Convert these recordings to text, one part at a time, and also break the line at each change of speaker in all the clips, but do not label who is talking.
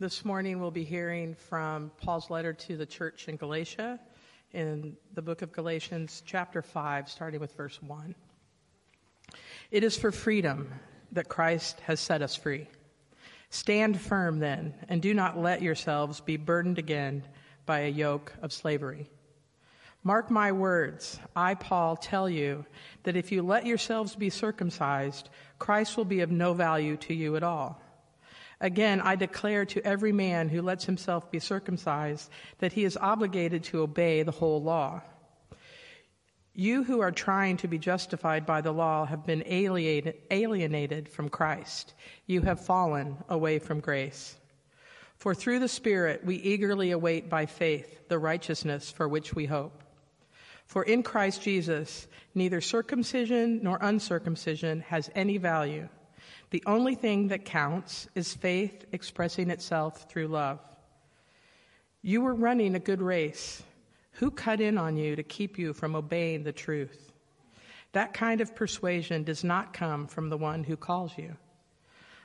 This morning we'll be hearing from Paul's letter to the church in Galatia in the book of Galatians, chapter 5, starting with verse 1. It is for freedom that Christ has set us free. Stand firm then, and do not let yourselves be burdened again by a yoke of slavery. Mark my words. I, Paul, tell you that if you let yourselves be circumcised, Christ will be of no value to you at all. Again, I declare to every man who lets himself be circumcised that he is obligated to obey the whole law. You who are trying to be justified by the law have been alienated, from Christ. You have fallen away from grace. For through the Spirit we eagerly await by faith the righteousness for which we hope. For in Christ Jesus, neither circumcision nor uncircumcision has any value. The only thing that counts is faith expressing itself through love. You were running a good race. Who cut in on you to keep you from obeying the truth? That kind of persuasion does not come from the one who calls you.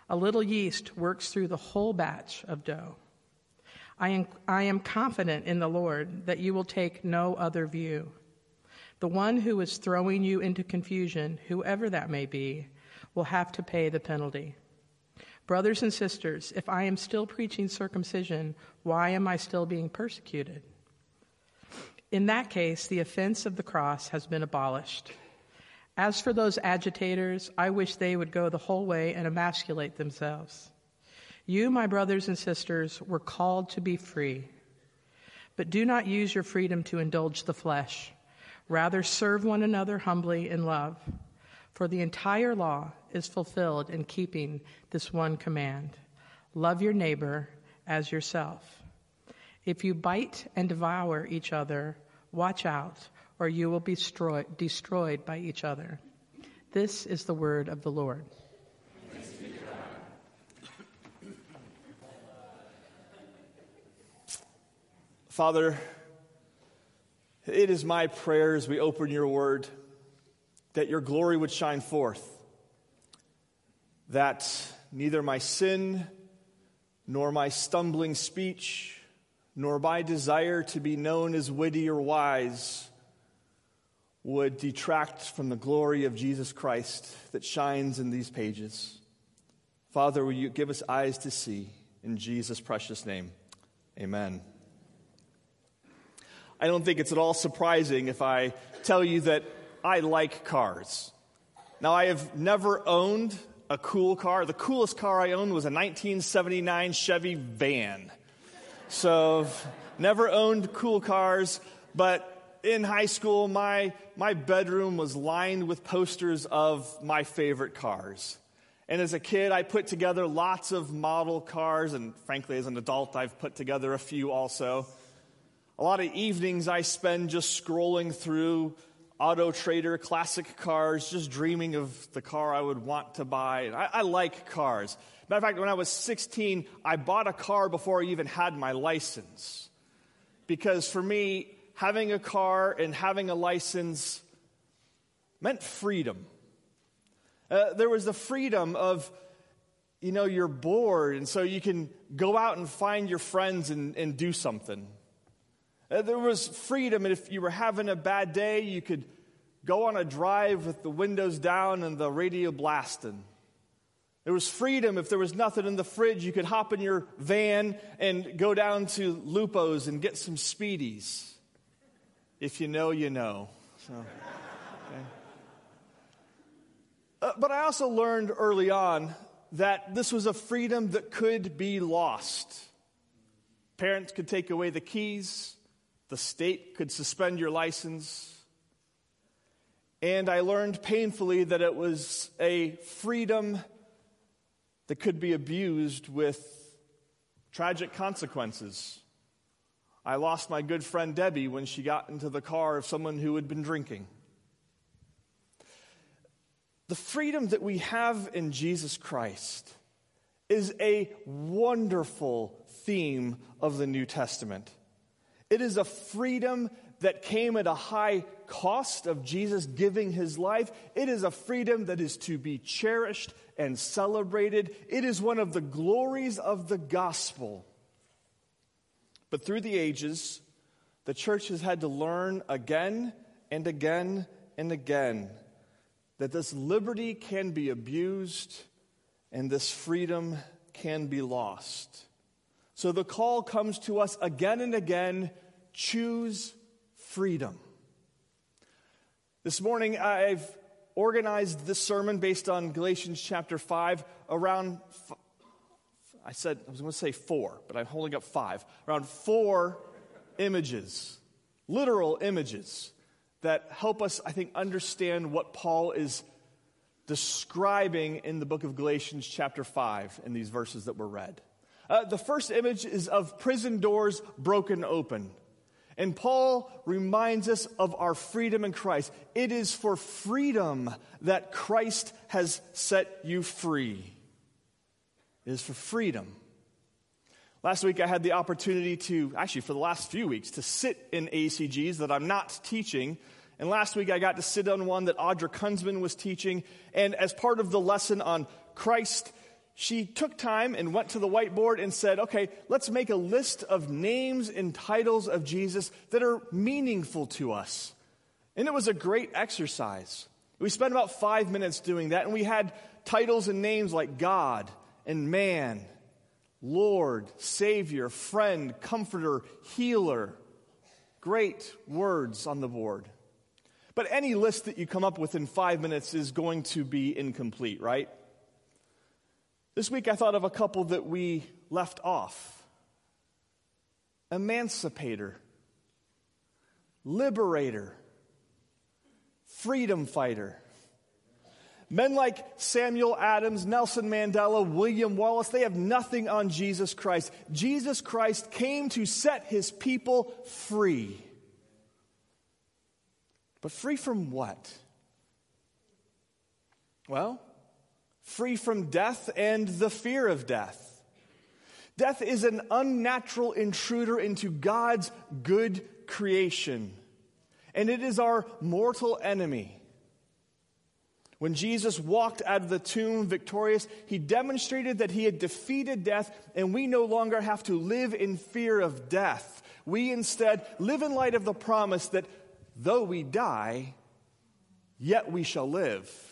A little yeast works through the whole batch of dough. I am, I am confident in the Lord that you will take no other view. The one who is throwing you into confusion, whoever that may be, will have to pay the penalty. Brothers and sisters, if I am still preaching circumcision, why am I still being persecuted? In that case, the offense of the cross has been abolished. As for those agitators, I wish they would go the whole way and emasculate themselves. You, my brothers and sisters, were called to be free. But do not use your freedom to indulge the flesh. Rather, serve one another humbly in love. For the entire law is fulfilled in keeping this one command love your neighbor as yourself. If you bite and devour each other, watch out, or you will be destroyed, destroyed by each other. This is the word of the Lord.
Father, it is my prayer as we open your word that your glory would shine forth, that neither my sin nor my stumbling speech nor my desire to be known as witty or wise would detract from the glory of Jesus Christ that shines in these pages. Father, will you give us eyes to see? In Jesus' precious name, amen. I don't think it's at all surprising if I tell you that I like cars. Now, I have never owned a cool car. The coolest car I owned was a 1979 Chevy van. So, never owned cool cars, but in high school, my, my bedroom was lined with posters of my favorite cars. And as a kid, I put together lots of model cars, and frankly, as an adult, I've put together a few also. A lot of evenings I spend just scrolling through Auto Trader, classic cars, just dreaming of the car I would want to buy. I, I like cars. Matter of fact, when I was 16, I bought a car before I even had my license. Because for me, having a car and having a license meant freedom. Uh, there was the freedom of, you know, you're bored, and so you can go out and find your friends and, and do something. Uh, there was freedom, and if you were having a bad day, you could go on a drive with the windows down and the radio blasting. There was freedom. If there was nothing in the fridge, you could hop in your van and go down to Lupo's and get some spiedies. If you know, you know. So, okay. uh, but I also learned early on that this was a freedom that could be lost. Parents could take away the keys. The state could suspend your license. And I learned painfully that it was a freedom that could be abused with tragic consequences. I lost my good friend Debbie when she got into the car of someone who had been drinking. The freedom that we have in Jesus Christ is a wonderful theme of the New Testament. It is a freedom that came at a high cost of Jesus giving his life. It is a freedom that is to be cherished and celebrated. It is one of the glories of the gospel. But through the ages, the church has had to learn again and again and again that this liberty can be abused and this freedom can be lost. So the call comes to us again and again choose freedom. This morning, I've organized this sermon based on Galatians chapter 5 around, I said, I was going to say four, but I'm holding up five, around four images, literal images that help us, I think, understand what Paul is describing in the book of Galatians, chapter 5, in these verses that were read. Uh, the first image is of prison doors broken open. And Paul reminds us of our freedom in Christ. It is for freedom that Christ has set you free. It is for freedom. Last week, I had the opportunity to, actually, for the last few weeks, to sit in ACGs that I'm not teaching. And last week, I got to sit on one that Audra Kunzman was teaching. And as part of the lesson on Christ, she took time and went to the whiteboard and said, okay, let's make a list of names and titles of Jesus that are meaningful to us. And it was a great exercise. We spent about five minutes doing that, and we had titles and names like God and man Lord, Savior, Friend, Comforter, Healer. Great words on the board. But any list that you come up with in five minutes is going to be incomplete, right? This week I thought of a couple that we left off emancipator, liberator, freedom fighter. Men like Samuel Adams, Nelson Mandela, William Wallace, they have nothing on Jesus Christ. Jesus Christ came to set his people free. But free from what? Well, free from death and the fear of death. Death is an unnatural intruder into God's good creation, and it is our mortal enemy. When Jesus walked out of the tomb victorious, he demonstrated that he had defeated death, and we no longer have to live in fear of death. We instead live in light of the promise that though we die, yet we shall live.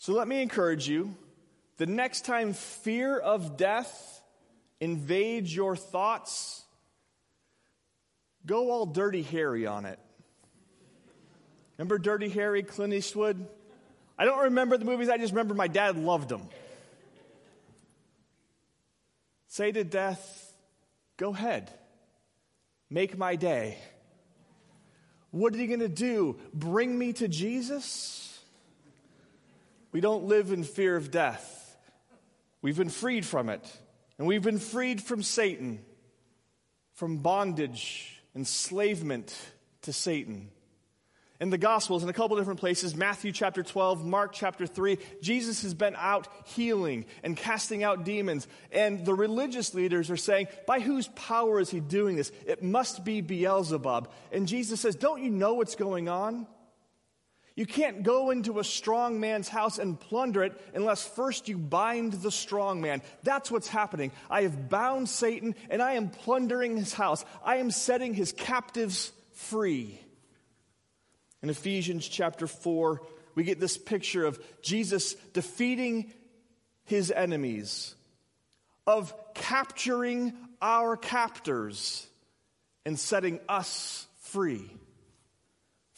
So let me encourage you the next time fear of death invades your thoughts, go all dirty Harry on it. Remember Dirty Harry, Clint Eastwood? I don't remember the movies, I just remember my dad loved them. Say to death, go ahead, make my day. What are you going to do? Bring me to Jesus? We don't live in fear of death. We've been freed from it. And we've been freed from Satan, from bondage, enslavement to Satan in the Gospels, in a couple different places, Matthew chapter 12, Mark chapter 3, Jesus has been out healing and casting out demons. And the religious leaders are saying, by whose power is he doing this? It must be Beelzebub. And Jesus says, don't you know what's going on? You can't go into a strong man's house and plunder it unless first you bind the strong man. That's what's happening. I have bound Satan and I am plundering his house. I am setting his captives free. In Ephesians chapter 4, we get this picture of Jesus defeating his enemies, of capturing our captors and setting us free.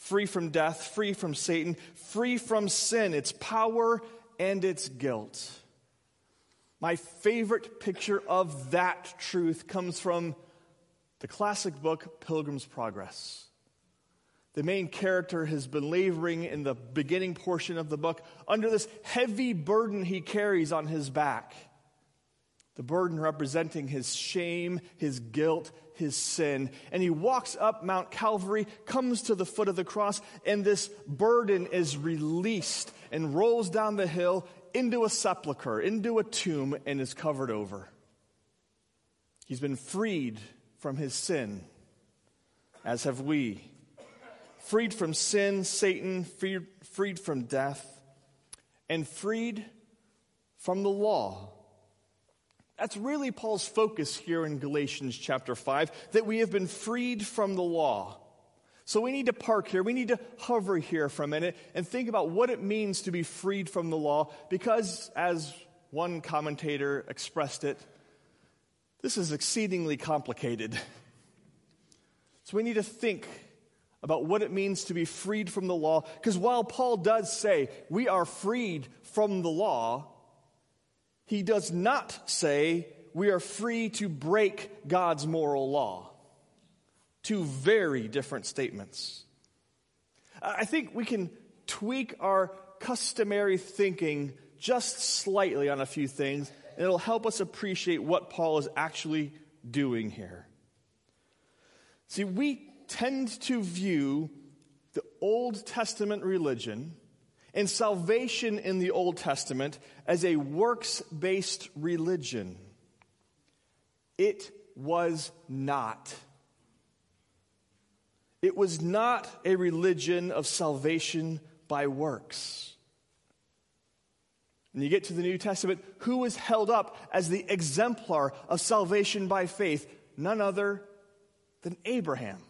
Free from death, free from Satan, free from sin, its power and its guilt. My favorite picture of that truth comes from the classic book Pilgrim's Progress. The main character has been laboring in the beginning portion of the book under this heavy burden he carries on his back. The burden representing his shame, his guilt, his sin. And he walks up Mount Calvary, comes to the foot of the cross, and this burden is released and rolls down the hill into a sepulchre, into a tomb, and is covered over. He's been freed from his sin, as have we. Freed from sin, Satan, freed, freed from death, and freed from the law. That's really Paul's focus here in Galatians chapter 5 that we have been freed from the law. So we need to park here. We need to hover here for a minute and think about what it means to be freed from the law because, as one commentator expressed it, this is exceedingly complicated. So we need to think about what it means to be freed from the law because while Paul does say we are freed from the law, he does not say we are free to break God's moral law. Two very different statements. I think we can tweak our customary thinking just slightly on a few things, and it'll help us appreciate what Paul is actually doing here. See, we tend to view the Old Testament religion and salvation in the Old Testament as a works based religion. It was not. It was not a religion of salvation by works. When you get to the New Testament, who was held up as the exemplar of salvation by faith? None other than Abraham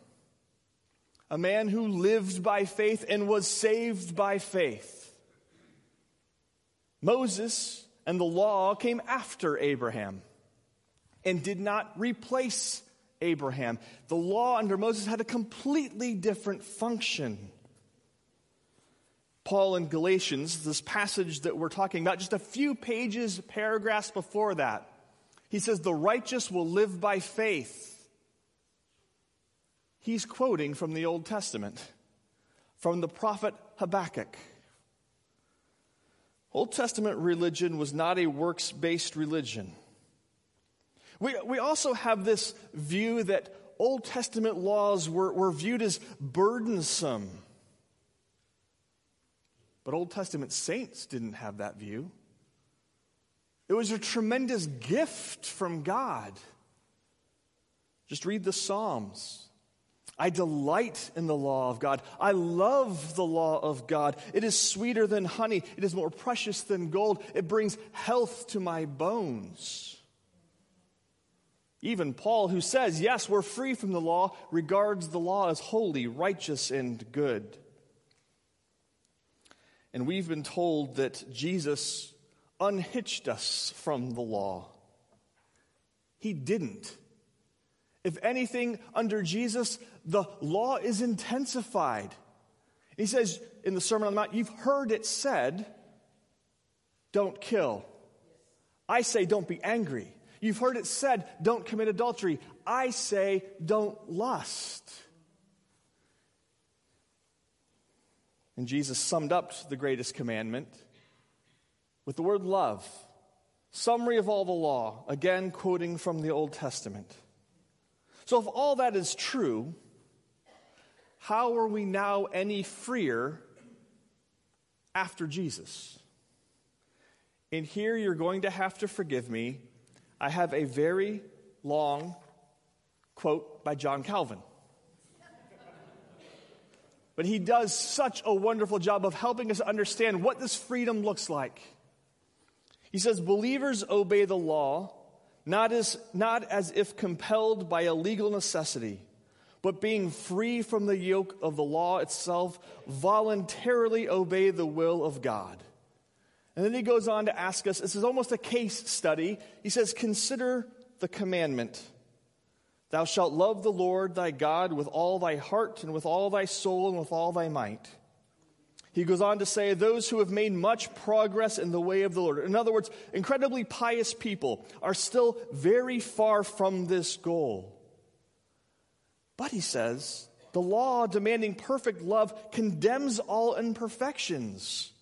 a man who lived by faith and was saved by faith. Moses and the law came after Abraham and did not replace Abraham. The law under Moses had a completely different function. Paul in Galatians, this passage that we're talking about, just a few pages, paragraphs before that, he says, The righteous will live by faith. He's quoting from the Old Testament, from the prophet Habakkuk. Old Testament religion was not a works based religion. We, we also have this view that Old Testament laws were, were viewed as burdensome. But Old Testament saints didn't have that view. It was a tremendous gift from God. Just read the Psalms. I delight in the law of God. I love the law of God. It is sweeter than honey. It is more precious than gold. It brings health to my bones. Even Paul, who says, Yes, we're free from the law, regards the law as holy, righteous, and good. And we've been told that Jesus unhitched us from the law. He didn't. If anything, under Jesus, the law is intensified. He says in the Sermon on the Mount, You've heard it said, don't kill. I say, don't be angry. You've heard it said, don't commit adultery. I say, don't lust. And Jesus summed up the greatest commandment with the word love. Summary of all the law, again quoting from the Old Testament. So, if all that is true, how are we now any freer after Jesus? And here you're going to have to forgive me. I have a very long quote by John Calvin. But he does such a wonderful job of helping us understand what this freedom looks like. He says, Believers obey the law not as, not as if compelled by a legal necessity, but being free from the yoke of the law itself, voluntarily obey the will of God. And then he goes on to ask us this is almost a case study. He says, Consider the commandment Thou shalt love the Lord thy God with all thy heart, and with all thy soul, and with all thy might. He goes on to say, Those who have made much progress in the way of the Lord, in other words, incredibly pious people, are still very far from this goal. But he says, the law demanding perfect love condemns all imperfections.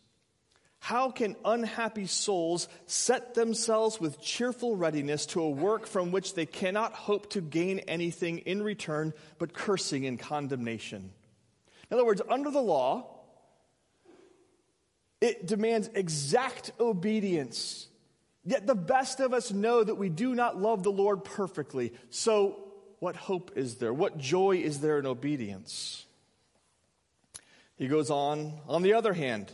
How can unhappy souls set themselves with cheerful readiness to a work from which they cannot hope to gain anything in return but cursing and condemnation? In other words, under the law, it demands exact obedience. Yet the best of us know that we do not love the Lord perfectly. So what hope is there? What joy is there in obedience? He goes on, on the other hand,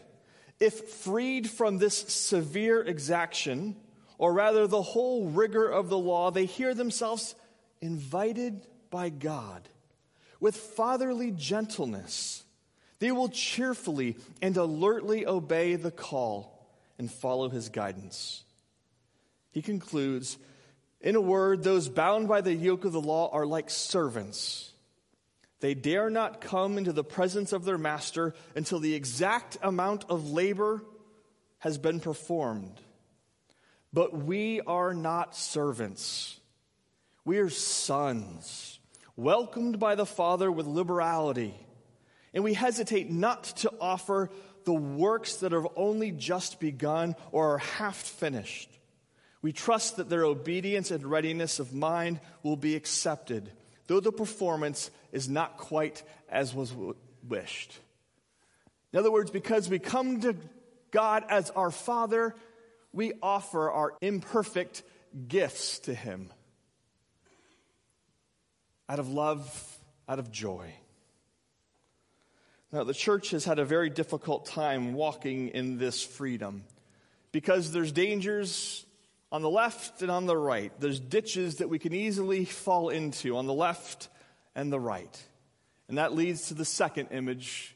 if freed from this severe exaction, or rather the whole rigor of the law, they hear themselves invited by God with fatherly gentleness. They will cheerfully and alertly obey the call and follow his guidance. He concludes In a word, those bound by the yoke of the law are like servants. They dare not come into the presence of their master until the exact amount of labor has been performed. But we are not servants, we are sons, welcomed by the Father with liberality. And we hesitate not to offer the works that have only just begun or are half finished. We trust that their obedience and readiness of mind will be accepted, though the performance is not quite as was wished. In other words, because we come to God as our Father, we offer our imperfect gifts to Him out of love, out of joy. Now, the church has had a very difficult time walking in this freedom because there's dangers on the left and on the right. There's ditches that we can easily fall into on the left and the right. And that leads to the second image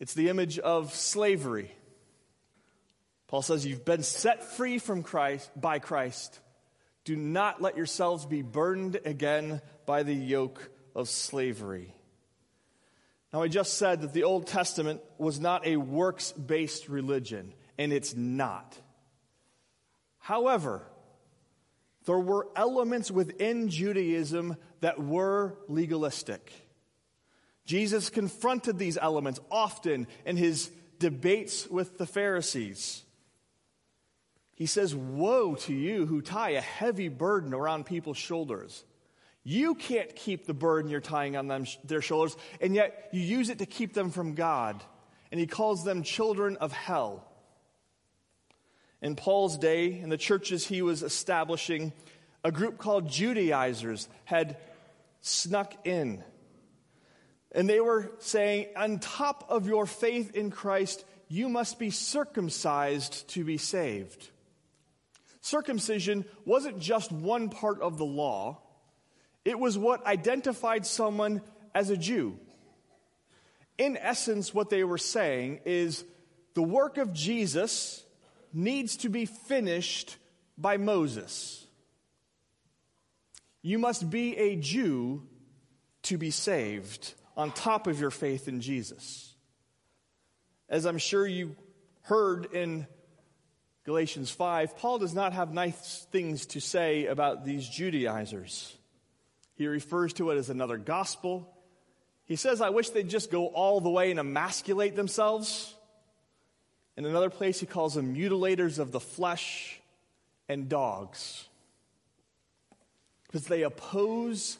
it's the image of slavery. Paul says, You've been set free from Christ by Christ. Do not let yourselves be burdened again by the yoke of slavery. Now, I just said that the Old Testament was not a works based religion, and it's not. However, there were elements within Judaism that were legalistic. Jesus confronted these elements often in his debates with the Pharisees. He says, Woe to you who tie a heavy burden around people's shoulders. You can't keep the burden you're tying on them, their shoulders, and yet you use it to keep them from God. And he calls them children of hell. In Paul's day, in the churches he was establishing, a group called Judaizers had snuck in. And they were saying, on top of your faith in Christ, you must be circumcised to be saved. Circumcision wasn't just one part of the law, it was what identified someone as a Jew. In essence, what they were saying is the work of Jesus needs to be finished by Moses. You must be a Jew to be saved on top of your faith in Jesus. As I'm sure you heard in Galatians 5, Paul does not have nice things to say about these Judaizers. He refers to it as another gospel. He says, I wish they'd just go all the way and emasculate themselves. In another place, he calls them mutilators of the flesh and dogs. Because they oppose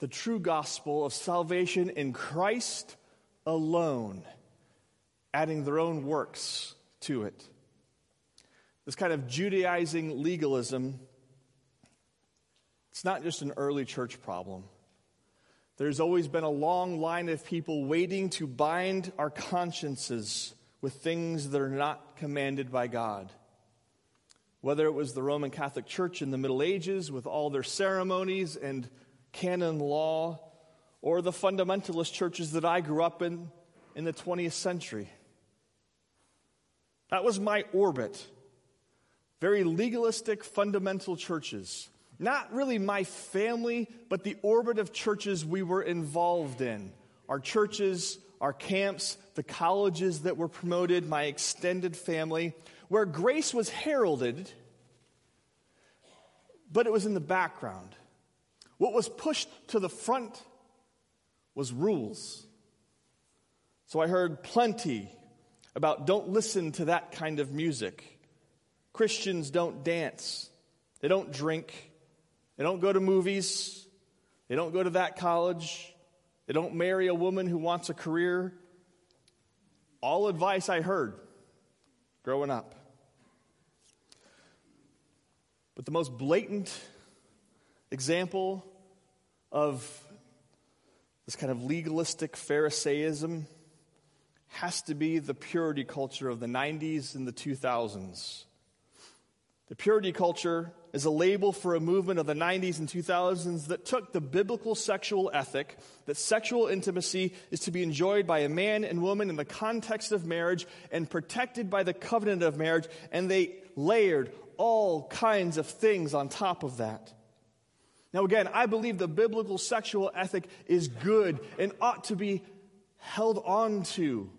the true gospel of salvation in Christ alone, adding their own works to it. This kind of Judaizing legalism, it's not just an early church problem. There's always been a long line of people waiting to bind our consciences with things that are not commanded by God. Whether it was the Roman Catholic Church in the Middle Ages with all their ceremonies and canon law, or the fundamentalist churches that I grew up in in the 20th century. That was my orbit. Very legalistic, fundamental churches. Not really my family, but the orbit of churches we were involved in. Our churches, our camps, the colleges that were promoted, my extended family, where grace was heralded, but it was in the background. What was pushed to the front was rules. So I heard plenty about don't listen to that kind of music. Christians don't dance, they don't drink, they don't go to movies, they don't go to that college, they don't marry a woman who wants a career. All advice I heard growing up. But the most blatant example of this kind of legalistic Pharisaism has to be the purity culture of the 90s and the 2000s. The purity culture is a label for a movement of the 90s and 2000s that took the biblical sexual ethic that sexual intimacy is to be enjoyed by a man and woman in the context of marriage and protected by the covenant of marriage, and they layered all kinds of things on top of that. Now, again, I believe the biblical sexual ethic is good and ought to be held on to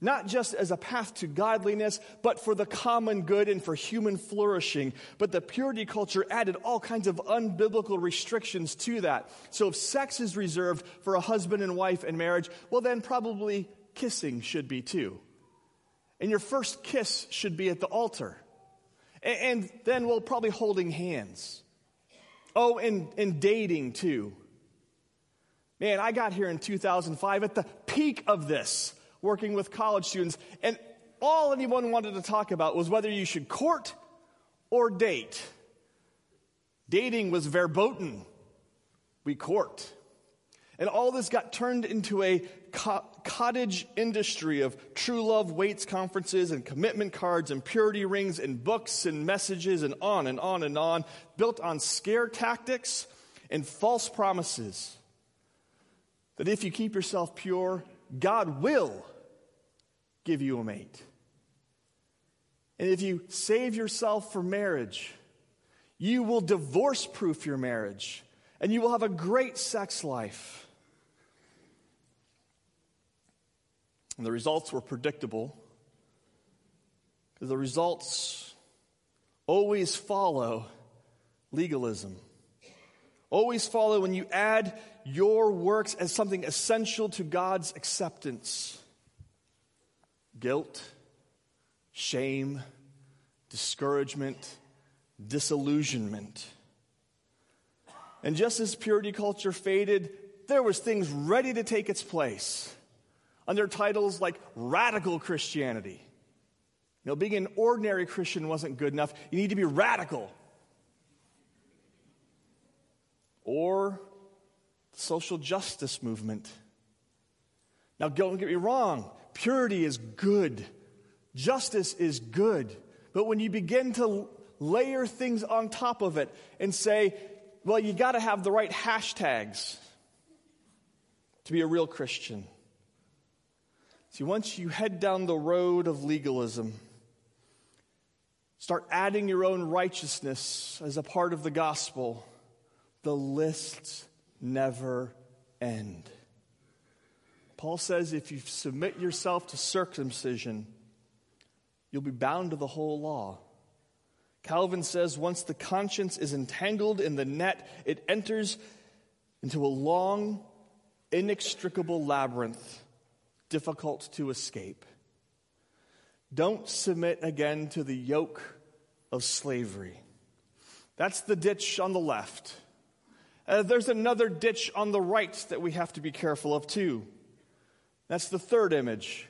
not just as a path to godliness, but for the common good and for human flourishing. But the purity culture added all kinds of unbiblical restrictions to that. So if sex is reserved for a husband and wife in marriage, well, then probably kissing should be too. And your first kiss should be at the altar. And, then, well, probably holding hands. Oh, and, and dating too. Man, I got here in 2005 at the peak of this working with college students, and all anyone wanted to talk about was whether you should court or date. Dating was verboten. We court. And all this got turned into a co- cottage industry of true love waits conferences and commitment cards and purity rings and books and messages and on and on and on, built on scare tactics and false promises. That if you keep yourself pure, God will give you a mate. And if you save yourself for marriage, you will divorce proof your marriage and you will have a great sex life. And the results were predictable because the results always follow legalism. Always follow when you add your works as something essential to God's acceptance guilt, shame, discouragement, disillusionment. And just as purity culture faded, there was things ready to take its place under titles like radical Christianity. You know, being an ordinary Christian wasn't good enough. You need to be radical. Or the social justice movement. Now, don't get me wrong. Purity is good, justice is good. But when you begin to layer things on top of it and say, well, you got to have the right hashtags to be a real Christian. See, once you head down the road of legalism, start adding your own righteousness as a part of the gospel, the lists never end. Paul says if you submit yourself to circumcision, you'll be bound to the whole law. Calvin says once the conscience is entangled in the net, it enters into a long, inextricable labyrinth, difficult to escape. Don't submit again to the yoke of slavery. That's the ditch on the left. Uh, there's another ditch on the right that we have to be careful of, too. That's the third image.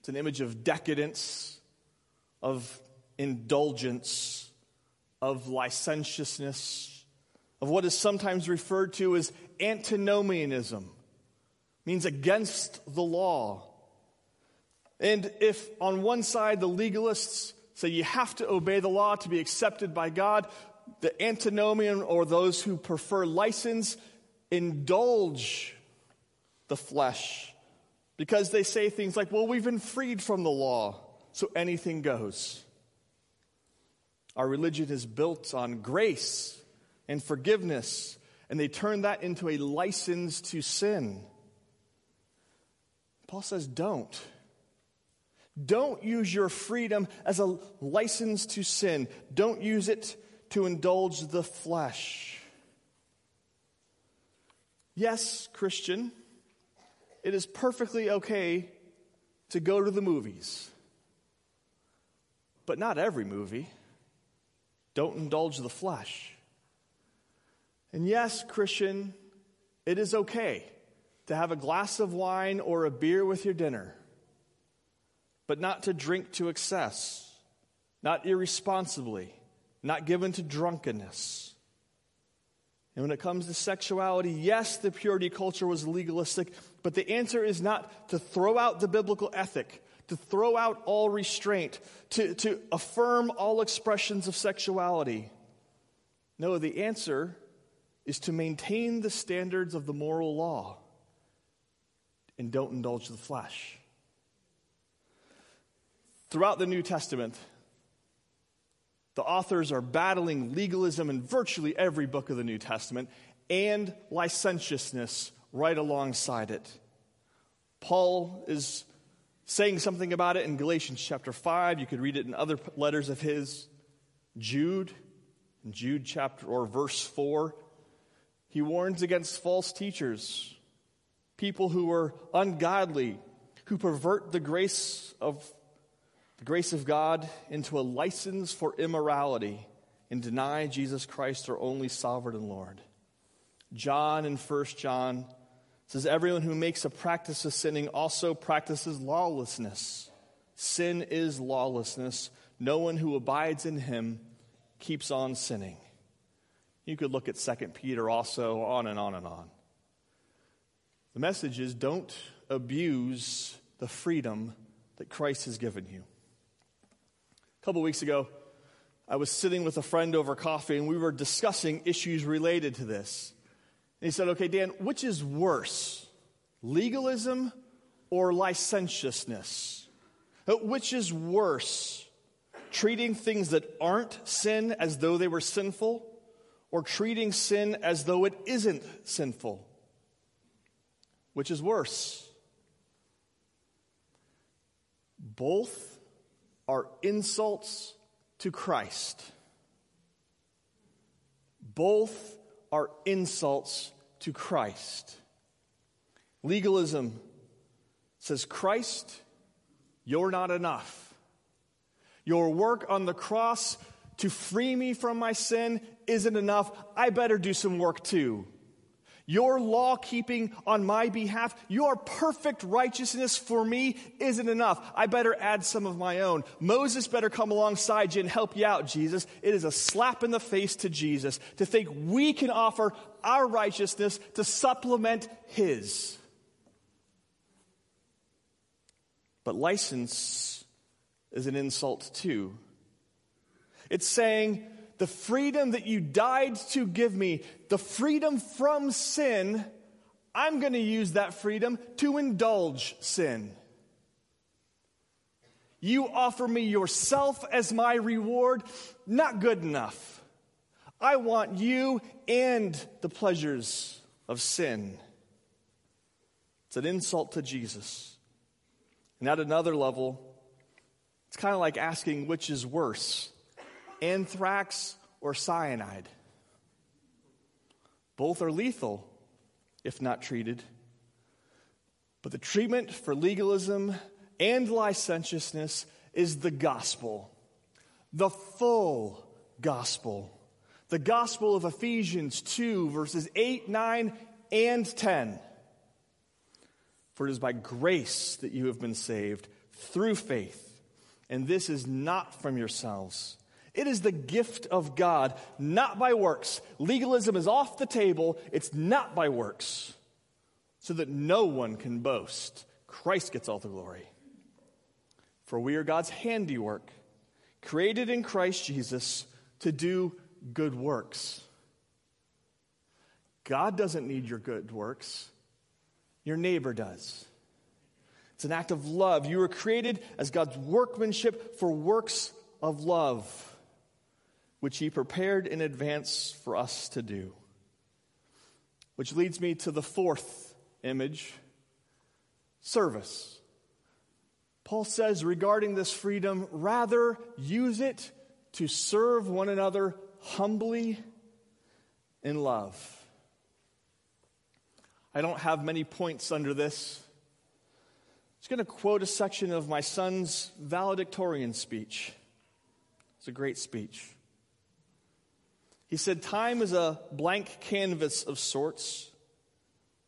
It's an image of decadence, of indulgence, of licentiousness, of what is sometimes referred to as antinomianism, means against the law. And if on one side the legalists say you have to obey the law to be accepted by God, the antinomian or those who prefer license indulge the flesh because they say things like, well, we've been freed from the law, so anything goes. Our religion is built on grace and forgiveness, and they turn that into a license to sin. Paul says, don't. Don't use your freedom as a license to sin. Don't use it to indulge the flesh. Yes, Christian, it is perfectly okay to go to the movies, but not every movie. Don't indulge the flesh. And yes, Christian, it is okay to have a glass of wine or a beer with your dinner, but not to drink to excess, not irresponsibly, not given to drunkenness. And when it comes to sexuality, yes, the purity culture was legalistic, but the answer is not to throw out the biblical ethic, to throw out all restraint, to, to affirm all expressions of sexuality. No, the answer is to maintain the standards of the moral law and don't indulge the flesh. Throughout the New Testament, the authors are battling legalism in virtually every book of the New Testament and licentiousness right alongside it. Paul is saying something about it in Galatians chapter 5. You could read it in other letters of his. Jude, in Jude chapter or verse 4, he warns against false teachers, people who are ungodly, who pervert the grace of the grace of God into a license for immorality and deny Jesus Christ our only sovereign Lord. John in 1 John says, Everyone who makes a practice of sinning also practices lawlessness. Sin is lawlessness. No one who abides in him keeps on sinning. You could look at 2 Peter also, on and on and on. The message is don't abuse the freedom that Christ has given you A couple weeks ago, I was sitting with a friend over coffee and we were discussing issues related to this. He said, Okay, Dan, which is worse, legalism or licentiousness? Uh, which is worse, treating things that aren't sin as though they were sinful or treating sin as though it isn't sinful? Which is worse? Both are insults to Christ. Both are insults to Christ. Legalism says, Christ, you're not enough. Your work on the cross to free me from my sin isn't enough. I better do some work too. Your law keeping on my behalf, your perfect righteousness for me isn't enough. I better add some of my own. Moses better come alongside you and help you out, Jesus. It is a slap in the face to Jesus to think we can offer our righteousness to supplement his. But license is an insult too. It's saying, the freedom that you died to give me, the freedom from sin, I'm going to use that freedom to indulge sin. You offer me yourself as my reward, not good enough. I want you and the pleasures of sin. It's an insult to Jesus. And at another level, it's kind of like asking which is worse anthrax, or cyanide. Both are lethal if not treated. But the treatment for legalism and licentiousness is the gospel, the full gospel. The gospel of Ephesians 2, verses 8, 9, and 10. For it is by grace that you have been saved through faith, and this is not from yourselves. It is the gift of God, not by works. Legalism is off the table. It's not by works, so that no one can boast. Christ gets all the glory. For we are God's handiwork, created in Christ Jesus to do good works. God doesn't need your good works, your neighbor does. It's an act of love. You were created as God's workmanship for works of love which he prepared in advance for us to do. Which leads me to the fourth image service. Paul says regarding this freedom, rather use it to serve one another humbly in love. I don't have many points under this. I'm just going to quote a section of my son's valedictorian speech. It's a great speech. He said, Time is a blank canvas of sorts.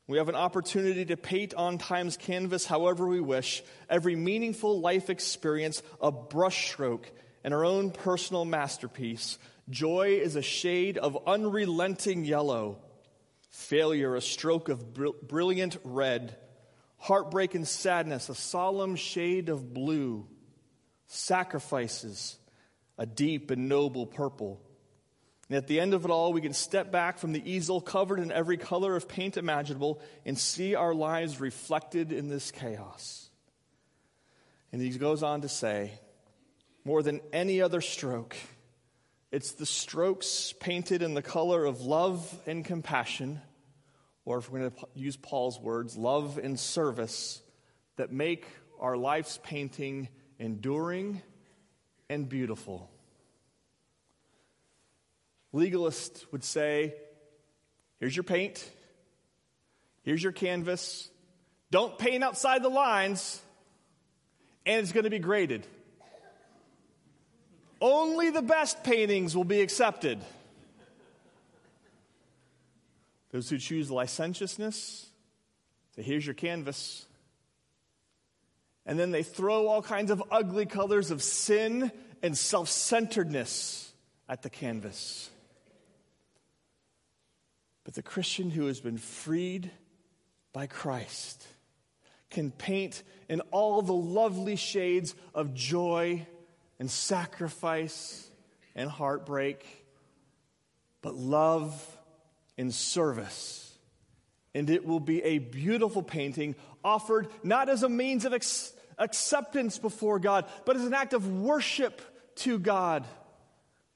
We have an opportunity to paint on time's canvas however we wish, every meaningful life experience a brushstroke and our own personal masterpiece. Joy is a shade of unrelenting yellow. Failure, a stroke of br- brilliant red. Heartbreak and sadness, a solemn shade of blue. Sacrifices, a deep and noble purple. And at the end of it all, we can step back from the easel covered in every color of paint imaginable and see our lives reflected in this chaos. And he goes on to say, more than any other stroke, it's the strokes painted in the color of love and compassion, or if we're going to use Paul's words, love and service, that make our life's painting enduring and beautiful. Legalists would say, here's your paint, here's your canvas, don't paint outside the lines, and it's going to be graded. Only the best paintings will be accepted. Those who choose licentiousness say, here's your canvas. And then they throw all kinds of ugly colors of sin and self centeredness at the canvas. But the Christian who has been freed by Christ can paint in all the lovely shades of joy and sacrifice and heartbreak, but love and service. And it will be a beautiful painting offered not as a means of ex- acceptance before God, but as an act of worship to God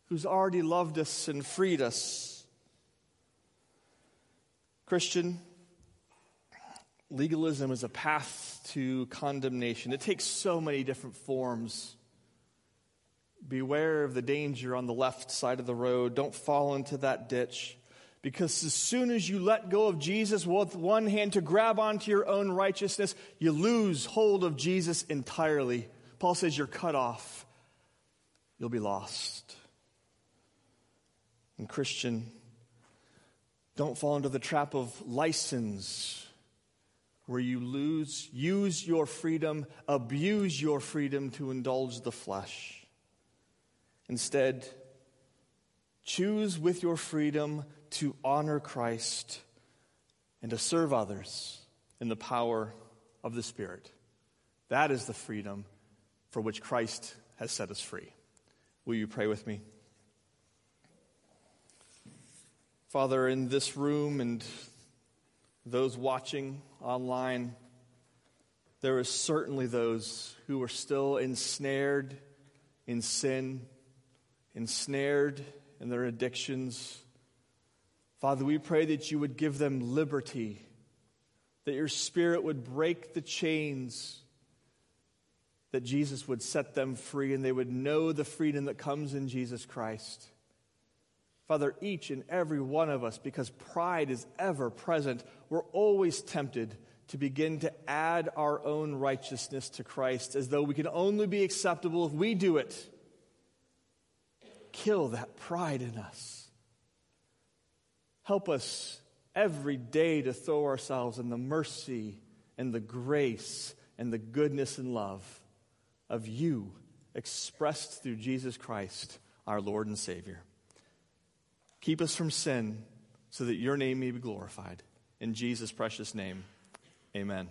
who's already loved us and freed us. Christian, legalism is a path to condemnation. It takes so many different forms. Beware of the danger on the left side of the road. Don't fall into that ditch. Because as soon as you let go of Jesus with one hand to grab onto your own righteousness, you lose hold of Jesus entirely. Paul says you're cut off, you'll be lost. And, Christian, don't fall into the trap of license where you lose, use your freedom, abuse your freedom to indulge the flesh. Instead, choose with your freedom to honor Christ and to serve others in the power of the Spirit. That is the freedom for which Christ has set us free. Will you pray with me? Father, in this room and those watching online, there is certainly those who are still ensnared in sin ensnared in their addictions. Father, we pray that you would give them liberty, that your spirit would break the chains, that Jesus would set them free, and they would know the freedom that comes in Jesus Christ. Father, each and every one of us, because pride is ever present, we're always tempted to begin to add our own righteousness to Christ as though we can only be acceptable if we do it kill that pride in us. Help us every day to throw ourselves in the mercy and the grace and the goodness and love of you expressed through Jesus Christ, our Lord and Savior. Keep us from sin so that your name may be glorified. In Jesus' precious name, amen.